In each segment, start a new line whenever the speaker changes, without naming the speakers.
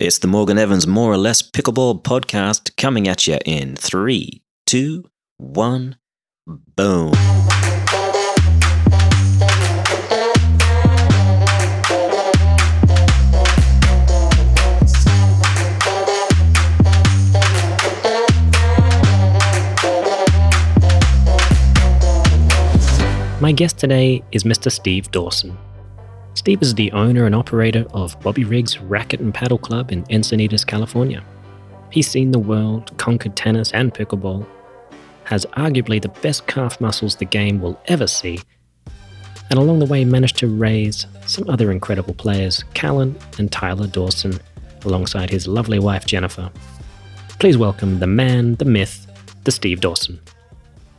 It's the Morgan Evans More or Less Pickleball podcast coming at you in three, two, one, boom.
My guest today is Mr. Steve Dawson. Steve is the owner and operator of Bobby Riggs Racket and Paddle Club in Encinitas, California. He's seen the world, conquered tennis and pickleball, has arguably the best calf muscles the game will ever see, and along the way managed to raise some other incredible players, Callan and Tyler Dawson, alongside his lovely wife Jennifer. Please welcome the man, the myth, the Steve Dawson.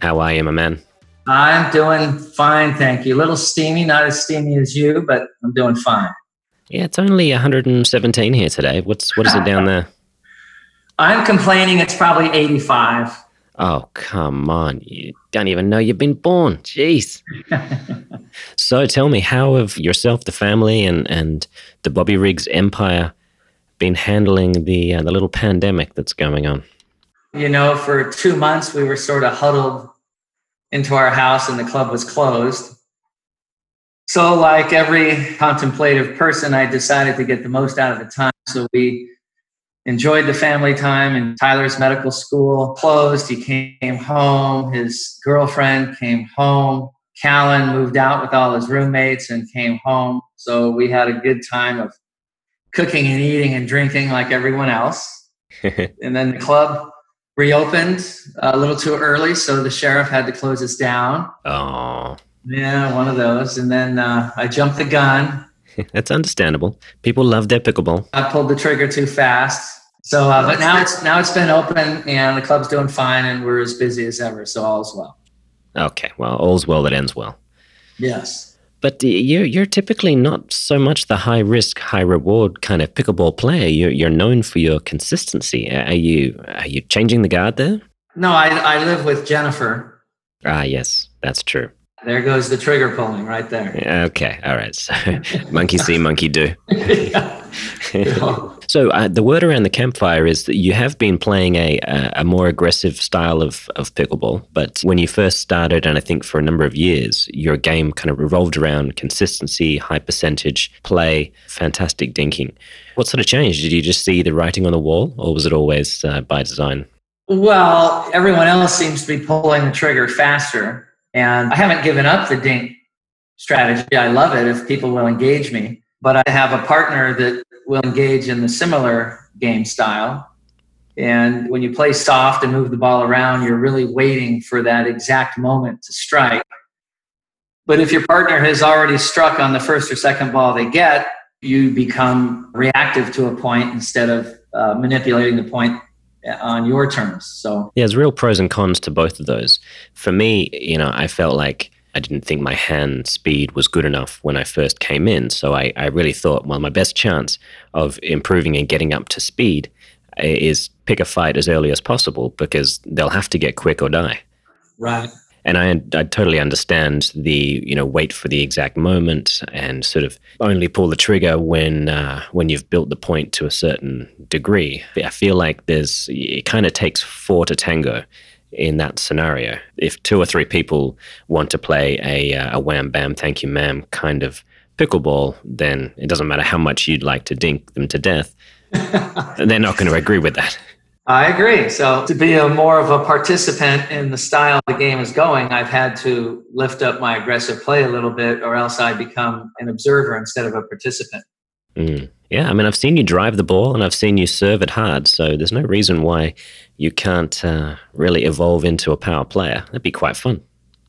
How are you, my man?
I'm doing fine, thank you. A little steamy, not as steamy as you, but I'm doing fine.
Yeah, it's only 117 here today. What's what is it down there?
I'm complaining it's probably 85.
Oh, come on. You don't even know you've been born. Jeez. so tell me, how have yourself, the family, and, and the Bobby Riggs empire been handling the, uh, the little pandemic that's going on?
You know, for two months, we were sort of huddled into our house and the club was closed. So, like every contemplative person, I decided to get the most out of the time. So, we enjoyed the family time, and Tyler's medical school closed. He came home. His girlfriend came home. Callan moved out with all his roommates and came home. So, we had a good time of cooking and eating and drinking like everyone else. and then the club reopened a little too early, so the sheriff had to close us down.
Oh.
Yeah, one of those. And then uh, I jumped the gun.
That's understandable. People love their pickleball.
I pulled the trigger too fast. So, uh, but now it's now it's been open and the club's doing fine and we're as busy as ever. So all's well.
Okay, well, all's well that ends well.
Yes.
But you're you're typically not so much the high risk, high reward kind of pickleball player. You're you're known for your consistency. Are you are you changing the guard there?
No, I I live with Jennifer.
Ah, yes, that's true.
There goes the trigger pulling right there.
Okay, all right. So, monkey see, monkey do. so uh, the word around the campfire is that you have been playing a, a more aggressive style of, of pickleball, but when you first started, and I think for a number of years, your game kind of revolved around consistency, high percentage play, fantastic dinking. What sort of changed? Did you just see the writing on the wall, or was it always uh, by design?
Well, everyone else seems to be pulling the trigger faster, and I haven't given up the dink strategy. I love it if people will engage me but I have a partner that will engage in the similar game style. And when you play soft and move the ball around, you're really waiting for that exact moment to strike. But if your partner has already struck on the first or second ball they get, you become reactive to a point instead of uh, manipulating the point on your terms. So,
yeah, there's real pros and cons to both of those. For me, you know, I felt like I didn't think my hand speed was good enough when I first came in. So I, I really thought, well, my best chance of improving and getting up to speed is pick a fight as early as possible because they'll have to get quick or die.
Right.
And I, I totally understand the you know wait for the exact moment and sort of only pull the trigger when uh, when you've built the point to a certain degree. I feel like there's it kind of takes four to tango, in that scenario. If two or three people want to play a, uh, a wham bam, thank you ma'am kind of pickleball, then it doesn't matter how much you'd like to dink them to death. they're not going to agree with that.
I agree. So to be a more of a participant in the style the game is going, I've had to lift up my aggressive play a little bit, or else I become an observer instead of a participant.
Mm. Yeah, I mean, I've seen you drive the ball and I've seen you serve it hard, so there's no reason why you can't uh, really evolve into a power player. That'd be quite fun.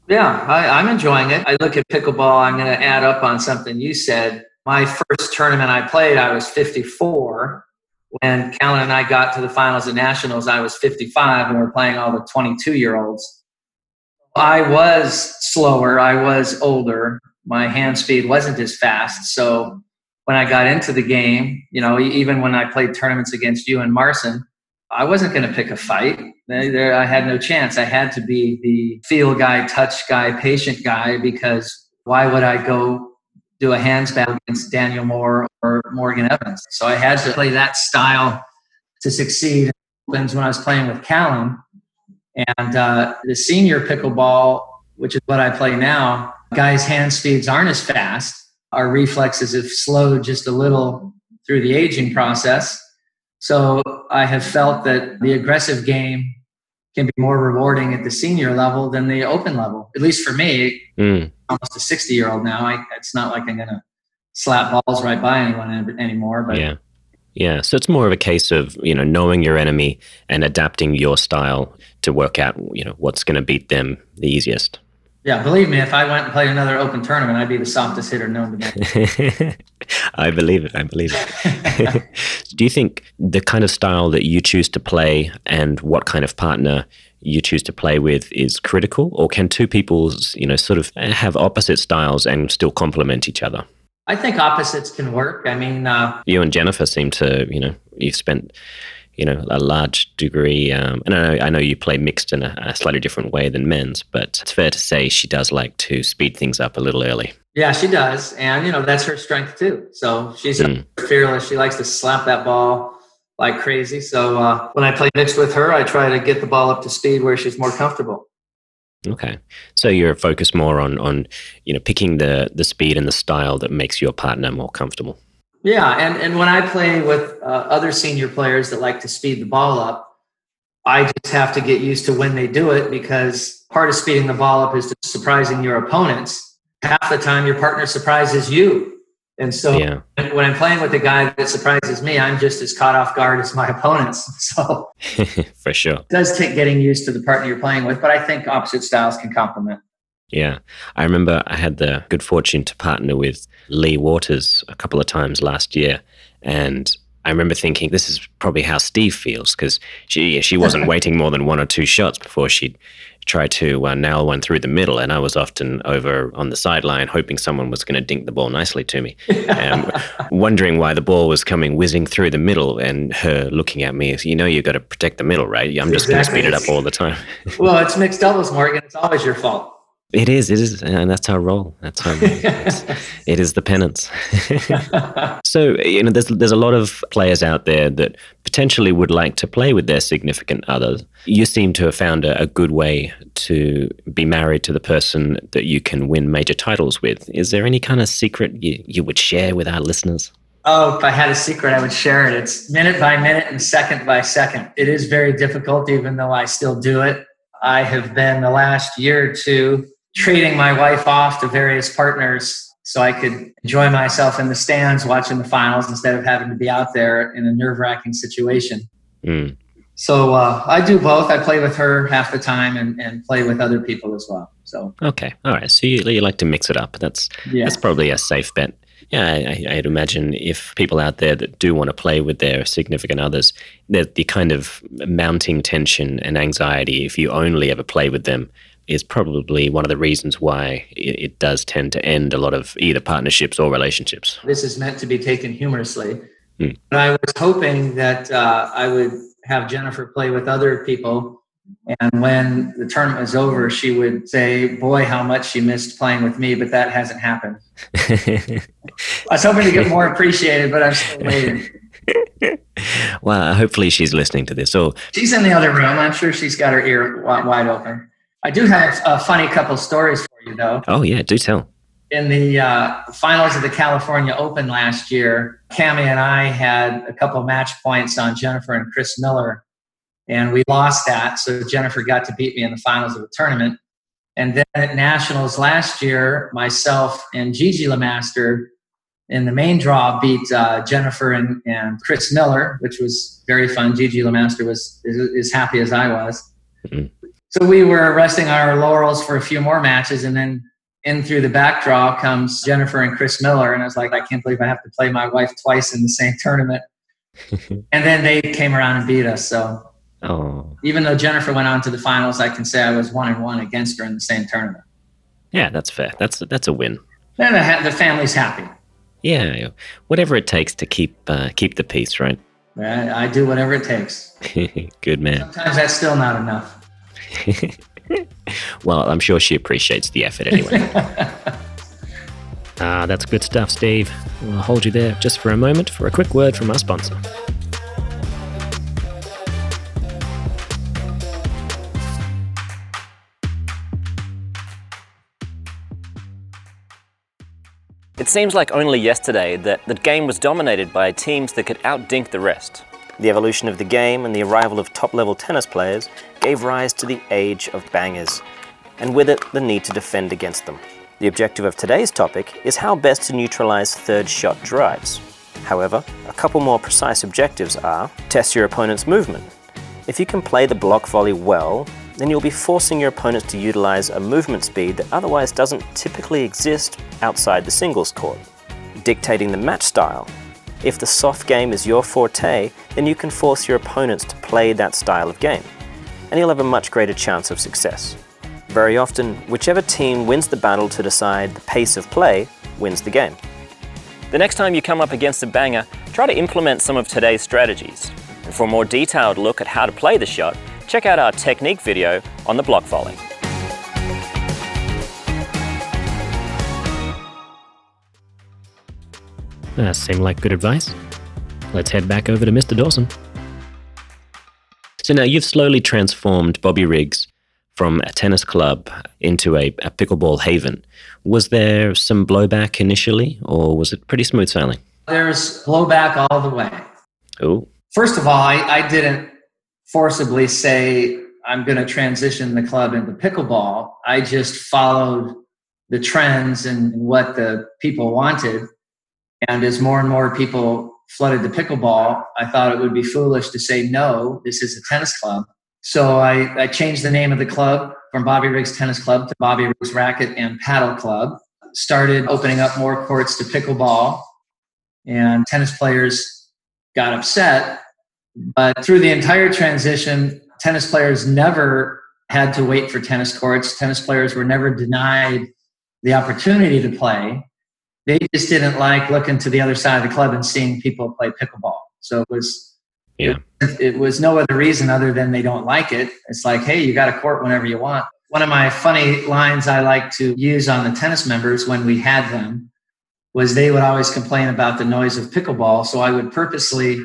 Yeah, I, am enjoying it. I look at pickleball, I'm going to add up on something you said. My first tournament I played, I was 54. When Callan and I got to the finals of nationals, I was 55, and we we're playing all the 22 year olds. I was slower, I was older. My hand speed wasn't as fast. So when I got into the game, you know, even when I played tournaments against you and Marson, I wasn't going to pick a fight. There, I had no chance. I had to be the feel guy, touch guy, patient guy because why would I go do a hands battle against Daniel Moore or Morgan Evans. So I had to play that style to succeed. When I was playing with Callan, and uh, the senior pickleball, which is what I play now, guys' hand speeds aren't as fast. Our reflexes have slowed just a little through the aging process. So I have felt that the aggressive game can be more rewarding at the senior level than the open level. At least for me, mm. almost a 60 year old now. I, it's not like I'm going to slap balls right by anyone anymore. But
yeah. Yeah, so it's more of a case of you know knowing your enemy and adapting your style to work out you know what's going to beat them the easiest.
Yeah, believe me, if I went and played another open tournament, I'd be the softest hitter known to
man. I believe it. I believe it. Do you think the kind of style that you choose to play and what kind of partner you choose to play with is critical, or can two people, you know, sort of have opposite styles and still complement each other?
I think opposites can work. I mean, uh,
you and Jennifer seem to, you know, you've spent you know a large degree. Um, and I know, I know you play mixed in a, a, slightly different way than men's, but it's fair to say she does like to speed things up a little early.
Yeah, she does, and you know that's her strength too. So she's mm. fearless. She likes to slap that ball like crazy. So uh, when I play mixed with her, I try to get the ball up to speed where she's more comfortable.
Okay, so you're focused more on on you know picking the the speed and the style that makes your partner more comfortable.
Yeah, and and when I play with uh, other senior players that like to speed the ball up, I just have to get used to when they do it because part of speeding the ball up is surprising your opponents. Half the time, your partner surprises you, and so yeah. when I'm playing with a guy that surprises me, I'm just as caught off guard as my opponents. So
for sure, it
does take getting used to the partner you're playing with, but I think opposite styles can complement.
Yeah. I remember I had the good fortune to partner with Leigh Waters a couple of times last year. And I remember thinking, this is probably how Steve feels because she, she wasn't waiting more than one or two shots before she'd try to uh, nail one through the middle. And I was often over on the sideline hoping someone was going to dink the ball nicely to me, um, wondering why the ball was coming whizzing through the middle and her looking at me, you know, you've got to protect the middle, right? I'm just exactly. going to speed it up all the time.
well, it's mixed doubles, Morgan. It's always your fault.
It is, it is, and that's our role. That's our role. it is the penance. so you know, there's there's a lot of players out there that potentially would like to play with their significant others. You seem to have found a, a good way to be married to the person that you can win major titles with. Is there any kind of secret you, you would share with our listeners?
Oh, if I had a secret, I would share it. It's minute by minute and second by second. It is very difficult, even though I still do it. I have been the last year or two trading my wife off to various partners so I could enjoy myself in the stands watching the finals instead of having to be out there in a nerve wracking situation. Mm. So uh, I do both. I play with her half the time and, and play with other people as well. So
okay, all right. So you, you like to mix it up. That's yeah. that's probably a safe bet. Yeah, I, would imagine if people out there that do want to play with their significant others, the, the kind of mounting tension and anxiety if you only ever play with them is probably one of the reasons why it, it, does tend to end a lot of either partnerships or relationships.
This is meant to be taken humorously. Hmm. But I was hoping that uh, I would have Jennifer play with other people. And when the tournament was over, she would say, Boy, how much she missed playing with me, but that hasn't happened. I was hoping to get more appreciated, but I'm still waiting.
well, hopefully she's listening to this. So
she's in the other room. I'm sure she's got her ear wide open. I do have a funny couple stories for you, though.
Oh, yeah, do tell.
In the uh, finals of the California Open last year, Cami and I had a couple match points on Jennifer and Chris Miller, and we lost that. So Jennifer got to beat me in the finals of the tournament. And then at Nationals last year, myself and Gigi LeMaster in the main draw beat uh, Jennifer and, and Chris Miller, which was very fun. Gigi LeMaster was as happy as I was. Mm-hmm. So we were resting on our laurels for a few more matches, and then in through the back draw comes Jennifer and Chris Miller, and I was like, I can't believe I have to play my wife twice in the same tournament. and then they came around and beat us. So oh. even though Jennifer went on to the finals, I can say I was one and one against her in the same tournament.
Yeah, that's fair. That's that's a win.
And the, the family's happy.
Yeah, whatever it takes to keep uh, keep the peace, right?
I, I do whatever it takes.
Good man.
Sometimes that's still not enough.
well, I'm sure she appreciates the effort anyway. Ah, that's good stuff, Steve. We'll hold you there just for a moment for a quick word from our sponsor.
It seems like only yesterday that the game was dominated by teams that could outdink the rest. The evolution of the game and the arrival of top level tennis players gave rise to the age of bangers, and with it, the need to defend against them. The objective of today's topic is how best to neutralize third shot drives. However, a couple more precise objectives are test your opponent's movement. If you can play the block volley well, then you'll be forcing your opponents to utilize a movement speed that otherwise doesn't typically exist outside the singles court. Dictating the match style. If the soft game is your forte, then you can force your opponents to play that style of game, and you'll have a much greater chance of success. Very often, whichever team wins the battle to decide the pace of play wins the game. The next time you come up against a banger, try to implement some of today's strategies. And for a more detailed look at how to play the shot, check out our technique video on the block volley.
That seemed like good advice. Let's head back over to Mr. Dawson. So now you've slowly transformed Bobby Riggs from a tennis club into a, a pickleball haven. Was there some blowback initially, or was it pretty smooth sailing?
There's blowback all the way.
Oh,
First of all, I, I didn't forcibly say I'm going to transition the club into pickleball. I just followed the trends and what the people wanted. And as more and more people flooded the pickleball, I thought it would be foolish to say, no, this is a tennis club. So I, I changed the name of the club from Bobby Riggs Tennis Club to Bobby Riggs Racket and Paddle Club. Started opening up more courts to pickleball, and tennis players got upset. But through the entire transition, tennis players never had to wait for tennis courts. Tennis players were never denied the opportunity to play. They just didn't like looking to the other side of the club and seeing people play pickleball. So it was
yeah.
it, it was no other reason other than they don't like it. It's like, hey, you got a court whenever you want. One of my funny lines I like to use on the tennis members when we had them was they would always complain about the noise of pickleball. So I would purposely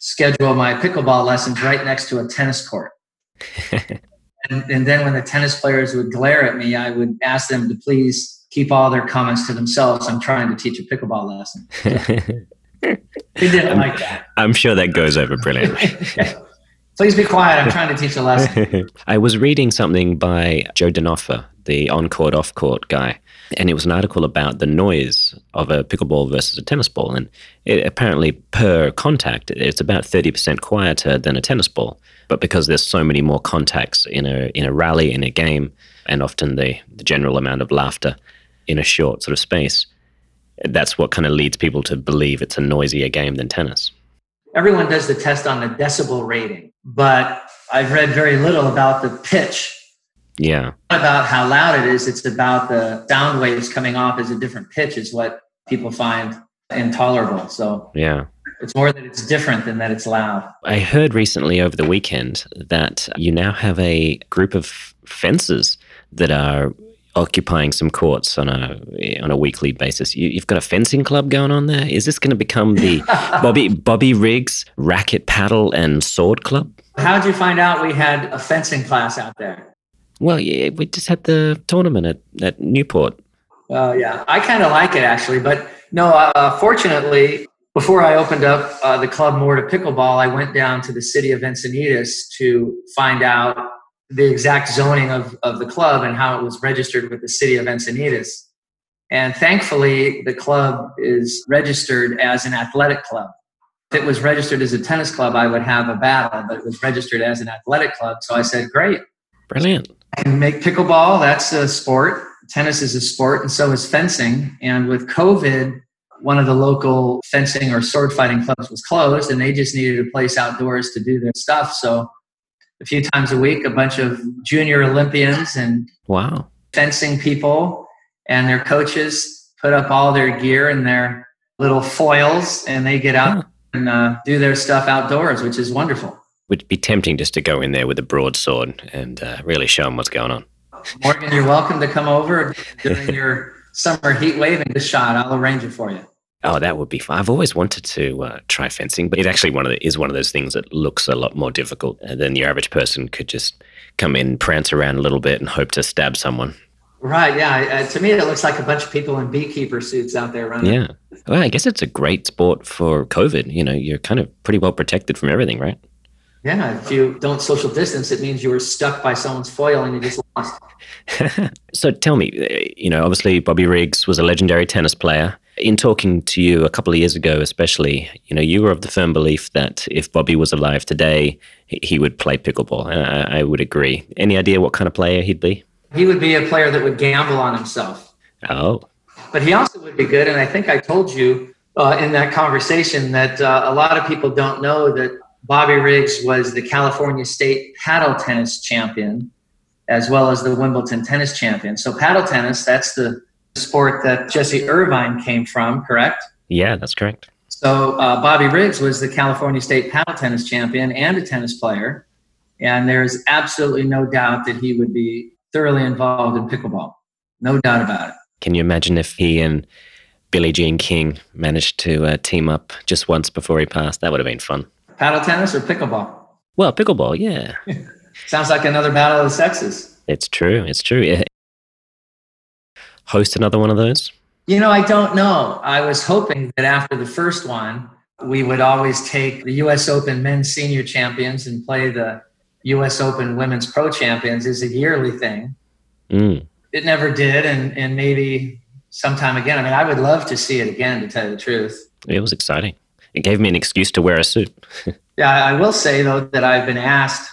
schedule my pickleball lessons right next to a tennis court. and, and then when the tennis players would glare at me, I would ask them to please keep all their comments to themselves. I'm trying to teach a pickleball lesson. they didn't like that.
I'm sure that goes over brilliantly.
Please be quiet. I'm trying to teach a lesson.
I was reading something by Joe Dinoffer, the on court, off court guy, and it was an article about the noise of a pickleball versus a tennis ball. And it, apparently, per contact, it's about 30% quieter than a tennis ball. But because there's so many more contacts in a, in a rally, in a game, and often the, the general amount of laughter in a short sort of space, that's what kind of leads people to believe it's a noisier game than tennis.
Everyone does the test on the decibel rating, but I've read very little about the pitch.
Yeah.
Not about how loud it is, it's about the sound waves coming off as a different pitch, is what people find intolerable. So,
yeah.
It's more that it's different than that it's loud.
I heard recently over the weekend that you now have a group of fences that are occupying some courts on a on a weekly basis. You, have got a fencing club going on there. Is this going to become the Bobby Bobby Riggs racket paddle and sword club?
How did you find out we had a fencing class out there?
Well, yeah, we just had the tournament at, at Newport.
Well, yeah, I kind of like it actually, but no. Uh, fortunately, before I opened up uh, the club more to pickleball, I went down to the city of Encinitas to find out the exact zoning of, of the club and how it was registered with the city of Encinitas. And thankfully, the club is registered as an athletic club. If it was registered as a tennis club, I would have a battle, but it was registered as an athletic club. So I said, great.
Brilliant.
I can make pickleball, that's a sport. Tennis is a sport, and so is fencing. And with COVID, one of the local fencing or sword fighting clubs was closed, and they just needed a place outdoors to do their stuff. So a few times a week, a bunch of junior Olympians and
wow
fencing people and their coaches put up all their gear and their little foils, and they get out and uh, do their stuff outdoors, which is wonderful.
Would be tempting just to go in there with a broadsword and uh, really show them what's going on.
Morgan, you're welcome to come over during your summer heat wave and a shot, I'll arrange it for you.
Oh, that would be fun. I've always wanted to uh, try fencing, but it actually one of the, is one of those things that looks a lot more difficult than the average person could just come in, prance around a little bit, and hope to stab someone.
Right. Yeah. Uh, to me, it looks like a bunch of people in beekeeper suits out there running.
Yeah. Well, I guess it's a great sport for COVID. You know, you're kind of pretty well protected from everything, right?
Yeah. If you don't social distance, it means you were stuck by someone's foil and you just lost.
so tell me, uh, you know, obviously Bobby Riggs was a legendary tennis player in talking to you a couple of years ago, especially, you know, you were of the firm belief that if Bobby was alive today, he would play pickleball. I, I would agree. Any idea what kind of player he'd be?
He would be a player that would gamble on himself.
Oh.
But he also would be good. And I think I told you uh, in that conversation that uh, a lot of people don't know that Bobby Riggs was the California State paddle tennis champion as well as the Wimbledon tennis champion. So, paddle tennis, that's the sport that Jessie Irvine came from, correct?
Yeah, that's correct.
So uh, Bobby Riggs was the California State paddle tennis champion and a tennis player, and there's absolutely no doubt that he would be thoroughly involved in pickleball. No doubt about it.
Can you imagine if he and Billie Jean King managed to uh, team up just once before he passed? That would have been fun.
Paddle tennis or pickleball?
Well, pickleball, yeah.
Sounds like another battle of the sexes.
It's true. It's true host another one of those?
You know, I don't know. I was hoping that after the first one, we would always take the US Open men's senior champions and play the US Open women's pro champions as a yearly thing.
Mm.
It never did, and, and maybe sometime again. I mean, I would love to see it again, to tell you the truth.
It was exciting. It gave me an excuse to wear a suit.
yeah, I will say, though, that I've been asked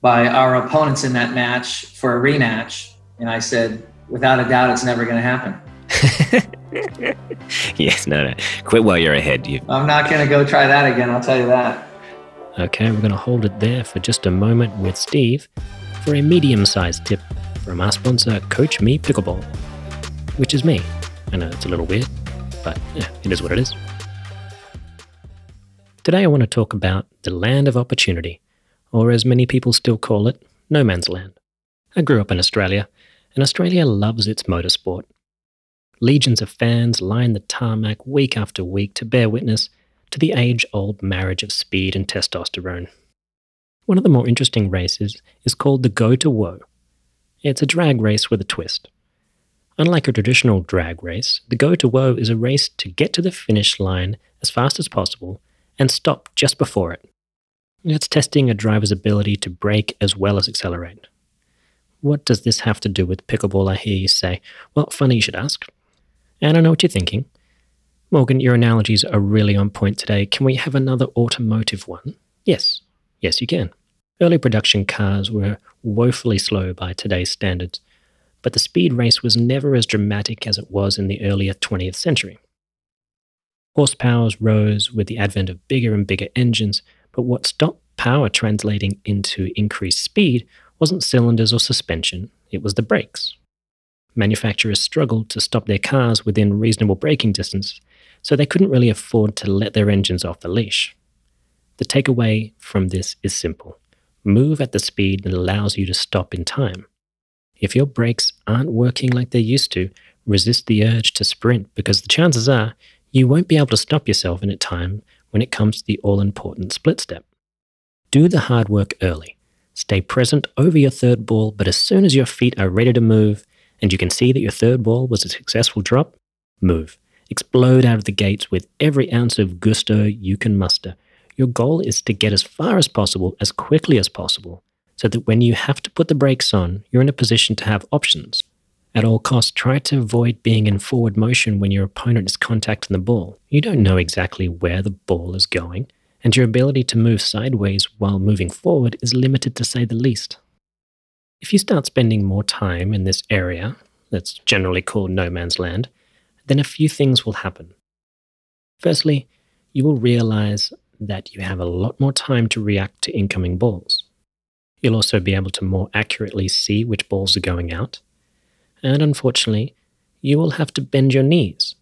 by our opponents in that match for a rematch. And I said, without a doubt, it's never going to happen.
yes, no, no. Quit while you're ahead. You.
I'm not going to go try that again. I'll tell you that.
Okay, we're going to hold it there for just a moment with Steve for a medium-sized tip from our sponsor, Coach Me Pickleball, which is me. I know it's a little weird, but yeah, it is what it is. Today, I want to talk about the land of opportunity, or as many people still call it, no man's land. I grew up in Australia and Australia loves its motorsport. Legions of fans line the tarmac week after week to bear witness to the age old marriage of speed and testosterone. One of the more interesting races is called the Go to Whoa. It's a drag race with a twist. Unlike a traditional drag race, the Go to Whoa is a race to get to the finish line as fast as possible and stop just before it. It's testing a driver's ability to brake as well as accelerate. What does this have to do with pickleball? I hear you say. Well, funny you should ask. And I know what you're thinking. Morgan, your analogies are really on point today. Can we have another automotive one? Yes. Yes, you can. Early production cars were woefully slow by today's standards, but the speed race was never as dramatic as it was in the earlier 20th century. Horsepowers rose with the advent of bigger and bigger engines, but what stopped power translating into increased speed wasn't cylinders or suspension, it was the brakes. Manufacturers struggled to stop their cars within reasonable braking distance, so they couldn't really afford to let their engines off the leash. The takeaway from this is simple move at the speed that allows you to stop in time. If your brakes aren't working like they used to, resist the urge to sprint because the chances are you won't be able to stop yourself in a time when it comes to the all important split step. Do the hard work early. Stay present over your third ball, but as soon as your feet are ready to move and you can see that your third ball was a successful drop, move. Explode out of the gates with every ounce of gusto you can muster. Your goal is to get as far as possible, as quickly as possible, so that when you have to put the brakes on, you're in a position to have options. At all costs, try to avoid being in forward motion when your opponent is contacting the ball. You don't know exactly where the ball is going, and your ability to move sideways while moving forward is limited to say the least. If you start spending more time in this area, that's generally called no man's land, then a few things will happen. Firstly, you will realize that you have a lot more time to react to incoming balls. You'll also be able to more accurately see which balls are going out. And unfortunately, you will have to bend your knees.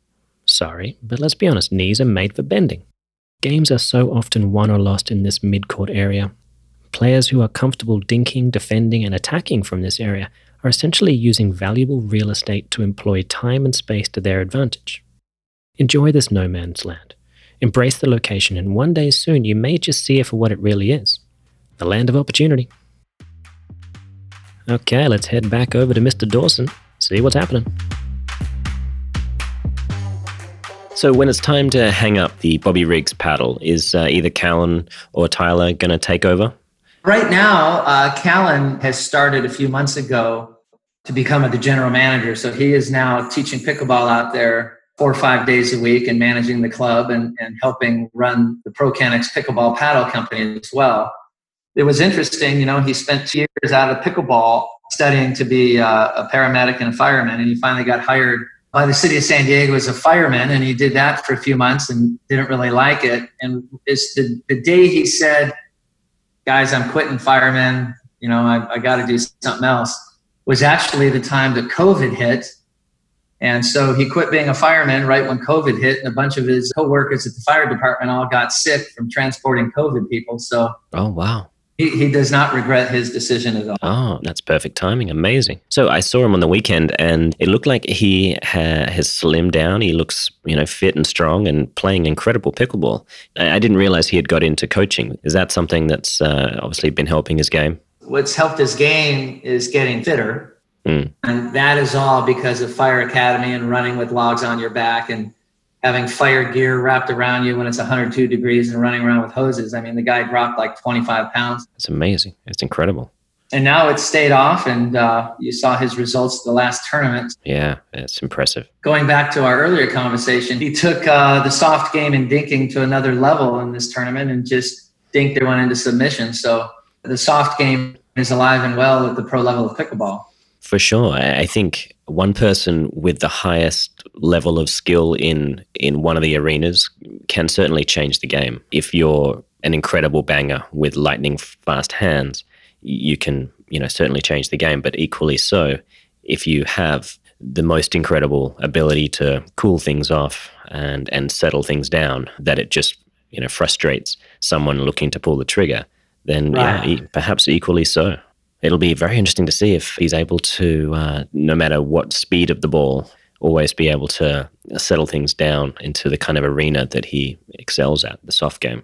Sorry, but let's be honest, knees are made for bending. Games are so often won or lost in this mid court area. Players who are comfortable dinking, defending, and attacking from this area are essentially using valuable real estate to employ time and space to their advantage. Enjoy this no man's land. Embrace the location, and one day soon you may just see it for what it really is the land of opportunity. Okay, let's head back over to Mr. Dawson, see what's happening.
So, when it's time to hang up the Bobby Riggs paddle, is uh, either Callan or Tyler going to take over?
Right now, uh, Callan has started a few months ago to become the general manager. So he is now teaching pickleball out there four or five days a week and managing the club and, and helping run the ProKennex pickleball paddle company as well. It was interesting, you know, he spent two years out of pickleball studying to be uh, a paramedic and a fireman, and he finally got hired by the city of San Diego as a fireman, and he did that for a few months and didn't really like it. And it's the, the day he said, guys, I'm quitting fireman. You know, I, I got to do something else. Was actually the time that COVID hit. And so he quit being a fireman right when COVID hit, and a bunch of his coworkers at the fire department all got sick from transporting COVID people. So,
oh wow,
he, he does not regret his decision at all.
Oh, that's perfect timing. Amazing. So I saw him on the weekend and it looked like he ha- has slimmed down. He looks, you know, fit and strong and playing incredible pickleball. I, I didn't realize he had got into coaching. Is that something that's uh, obviously been helping his game?
What's helped his game is getting fitter. Mm. And that is all because of Fire Academy and running with logs on your back and having fire gear wrapped around you when it's 102 degrees and running around with hoses. I mean, the guy dropped like 25 pounds.
It's amazing. It's incredible.
And now it's stayed off, and uh, you saw his results the last tournament.
Yeah, it's impressive.
Going back to our earlier conversation, he took uh, the soft game and dinking to another level in this tournament and just dinked everyone into submission. So the soft game is alive and well at the pro level of pickleball.
For sure. I think one person with the highest level of skill in in one of the arenas can certainly change the game. If you're an incredible banger with lightning fast hands, you can, you know, certainly change the game, but equally so if you have the most incredible ability to cool things off and and settle things down that it just, you know, frustrates someone looking to pull the trigger, then right. yeah, perhaps equally so it'll be very interesting to see if he's able to, uh, no matter what speed of the ball, always be able to settle things down into the kind of arena that he excels at, the soft game.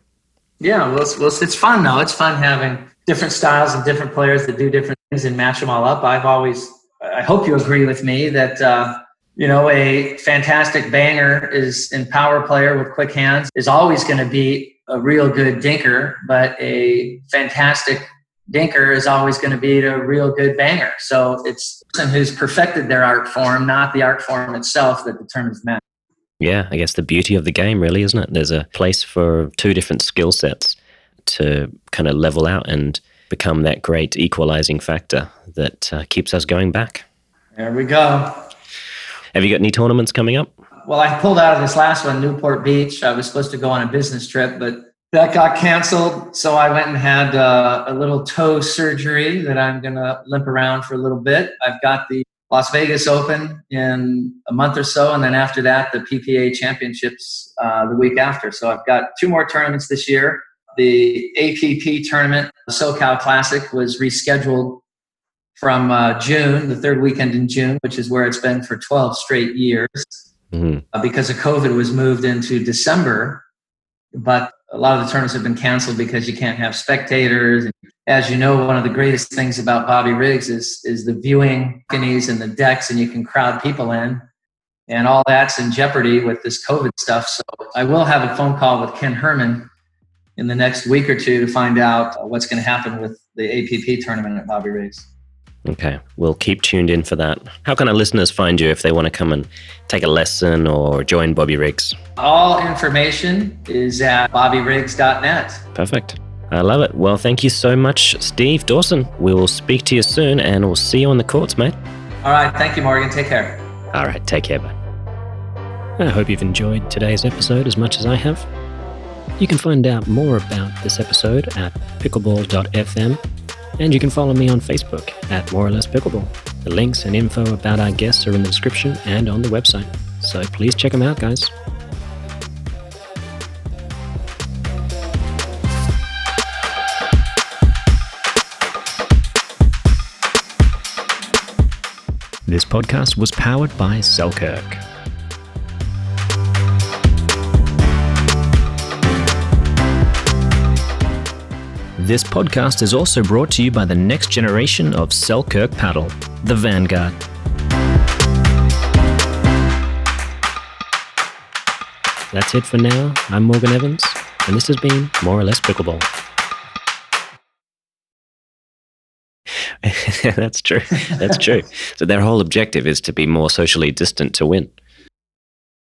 Yeah, well, it's, well, it's fun though. It's fun having different styles and different players that do different things and match them all up. I've always, I hope you agree with me that, uh, you know, a fantastic banger is in power player with quick hands is always going to be a real good dinker, but a fantastic dinker is always going to be a real good banger. So it's the person who's perfected their art form, not the art form itself, that determines men.
Yeah, I guess the beauty of the game, really, isn't it? There's a place for two different skill sets to kind of level out and become that great equalizing factor that uh, keeps us going back.
There we go.
Have you got any tournaments coming up?
Well, I pulled out of this last one, Newport Beach. I was supposed to go on a business trip, but that got canceled. So I went and had uh, a little toe surgery that I'm going to limp around for a little bit. I've got the Las Vegas Open in a month or so, and then after that, the PPA Championships uh, the week after. So I've got two more tournaments this year. The APP tournament, the SoCal Classic, was rescheduled from uh, June, the third weekend in June, which is where it's been for 12 straight years. Mm-hmm. Uh, because of COVID, was moved into December. But a lot of the tournaments have been canceled because you can't have spectators. As you know, one of the greatest things about Bobby Riggs is is the viewing balconies and the decks, and you can crowd people in, and all that's in jeopardy with this COVID stuff. So I will have a phone call with Ken Herrmann in the next week or two to find out what's going to happen with the APP tournament at Bobby Riggs.
Okay, we'll keep tuned in for that. How can our listeners find you if they want to come and take a lesson or join Bobby Riggs?
All information is at bobbyriggs.net.
Perfect. I love it. Well, thank you so much, Steve Dawson. We'll speak to you soon and we'll see you on the courts, mate.
All right. Thank you, Morgan. Take care.
All right. Take care, bye.
I hope you've enjoyed today's episode as much as I have. You can find out more about this episode at pickleball.fm and you can follow me on Facebook at More or Less Pickleball. The links and info about our guests are in the description and on the website. So please check them out, guys. This podcast was powered by Selkirk. This podcast is also brought to you by the next generation of Selkirk paddle, the Vanguard. That's it for now. I'm Morgan Evans, and this has been More or Less Pickleball. That's true. That's true. So their whole objective is to be more socially distant to win.